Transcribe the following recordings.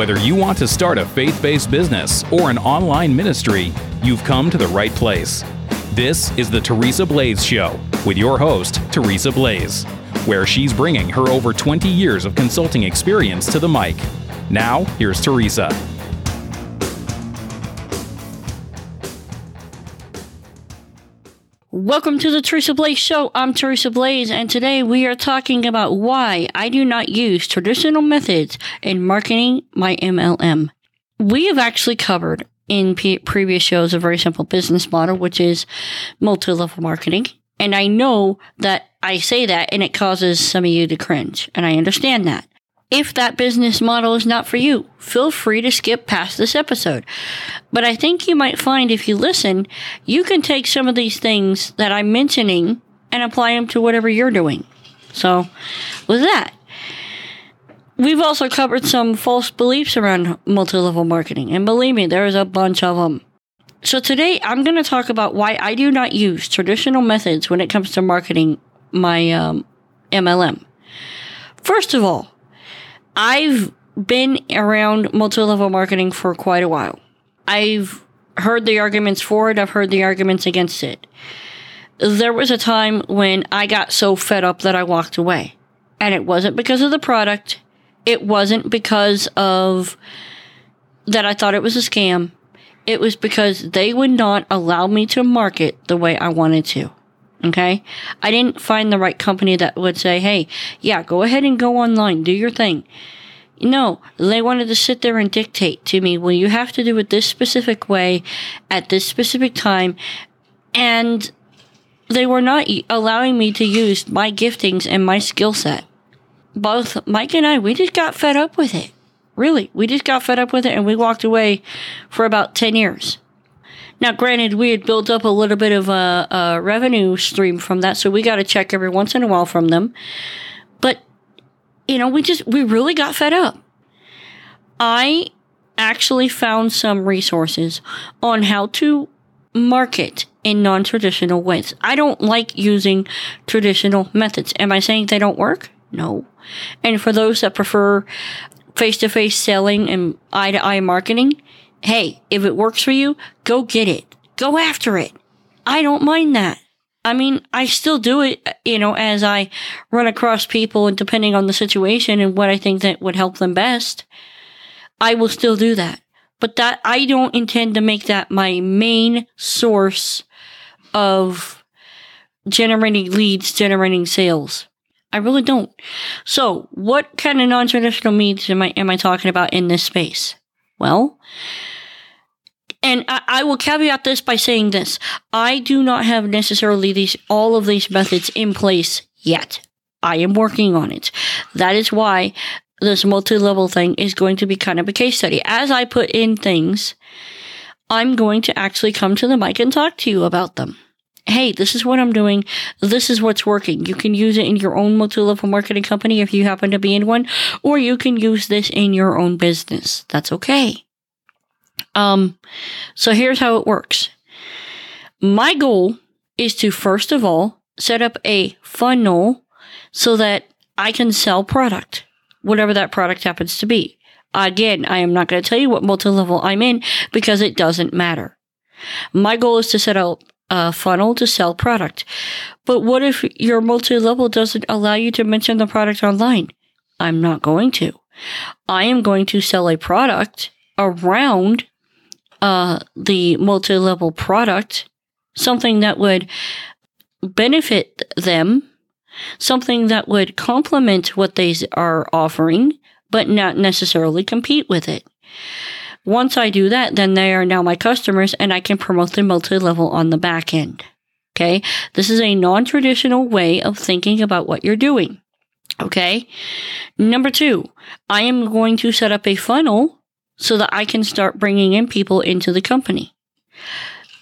Whether you want to start a faith based business or an online ministry, you've come to the right place. This is the Teresa Blaze Show with your host, Teresa Blaze, where she's bringing her over 20 years of consulting experience to the mic. Now, here's Teresa. Welcome to the Teresa Blaze Show. I'm Teresa Blaze, and today we are talking about why I do not use traditional methods in marketing my MLM. We have actually covered in p- previous shows a very simple business model, which is multi level marketing. And I know that I say that and it causes some of you to cringe, and I understand that. If that business model is not for you, feel free to skip past this episode. But I think you might find if you listen, you can take some of these things that I'm mentioning and apply them to whatever you're doing. So, with that, we've also covered some false beliefs around multi level marketing. And believe me, there's a bunch of them. So, today I'm going to talk about why I do not use traditional methods when it comes to marketing my um, MLM. First of all, I've been around multi level marketing for quite a while. I've heard the arguments for it, I've heard the arguments against it. There was a time when I got so fed up that I walked away. And it wasn't because of the product, it wasn't because of that I thought it was a scam. It was because they would not allow me to market the way I wanted to. Okay. I didn't find the right company that would say, Hey, yeah, go ahead and go online, do your thing. No, they wanted to sit there and dictate to me, well, you have to do it this specific way at this specific time. And they were not allowing me to use my giftings and my skill set. Both Mike and I, we just got fed up with it. Really, we just got fed up with it and we walked away for about 10 years. Now, granted, we had built up a little bit of a, a revenue stream from that, so we got a check every once in a while from them. But, you know, we just, we really got fed up. I actually found some resources on how to market in non traditional ways. I don't like using traditional methods. Am I saying they don't work? No. And for those that prefer face to face selling and eye to eye marketing, hey, if it works for you, go get it. Go after it. I don't mind that. I mean, I still do it, you know, as I run across people and depending on the situation and what I think that would help them best, I will still do that. But that, I don't intend to make that my main source of generating leads, generating sales. I really don't. So, what kind of non-traditional means am I am I talking about in this space? Well, and I, I, will caveat this by saying this. I do not have necessarily these, all of these methods in place yet. I am working on it. That is why this multi-level thing is going to be kind of a case study. As I put in things, I'm going to actually come to the mic and talk to you about them. Hey, this is what I'm doing. This is what's working. You can use it in your own multi-level marketing company if you happen to be in one, or you can use this in your own business. That's okay. Um, so here's how it works. My goal is to first of all set up a funnel so that I can sell product, whatever that product happens to be. Again, I am not going to tell you what multi-level I'm in because it doesn't matter. My goal is to set up a funnel to sell product. But what if your multi-level doesn't allow you to mention the product online? I'm not going to. I am going to sell a product around uh, the multi level product, something that would benefit them, something that would complement what they are offering, but not necessarily compete with it. Once I do that, then they are now my customers and I can promote the multi level on the back end. Okay. This is a non traditional way of thinking about what you're doing. Okay. Number two, I am going to set up a funnel so that I can start bringing in people into the company.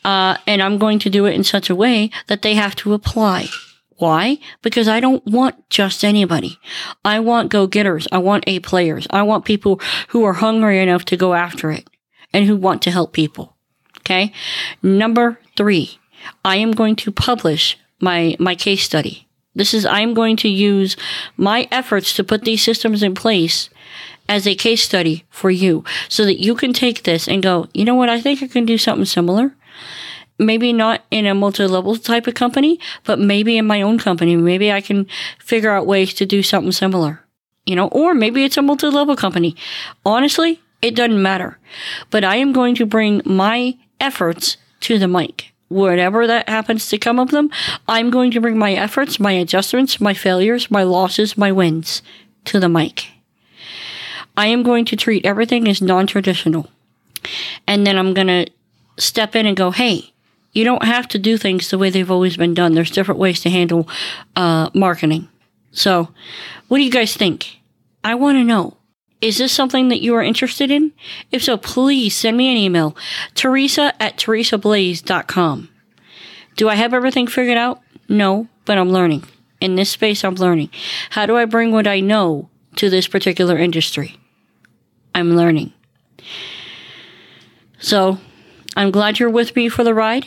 Uh, and I'm going to do it in such a way that they have to apply. Why? Because I don't want just anybody. I want go getters. I want A players. I want people who are hungry enough to go after it and who want to help people. Okay. Number three, I am going to publish my, my case study. This is, I'm going to use my efforts to put these systems in place as a case study for you so that you can take this and go, you know what? I think I can do something similar. Maybe not in a multi level type of company, but maybe in my own company. Maybe I can figure out ways to do something similar, you know, or maybe it's a multi level company. Honestly, it doesn't matter. But I am going to bring my efforts to the mic. Whatever that happens to come of them, I'm going to bring my efforts, my adjustments, my failures, my losses, my wins to the mic. I am going to treat everything as non traditional. And then I'm going to step in and go, hey, you don't have to do things the way they've always been done. There's different ways to handle uh, marketing. So, what do you guys think? I want to know. Is this something that you are interested in? If so, please send me an email, teresa at teresablaze.com. Do I have everything figured out? No, but I'm learning. In this space, I'm learning. How do I bring what I know to this particular industry? I'm learning. So, I'm glad you're with me for the ride.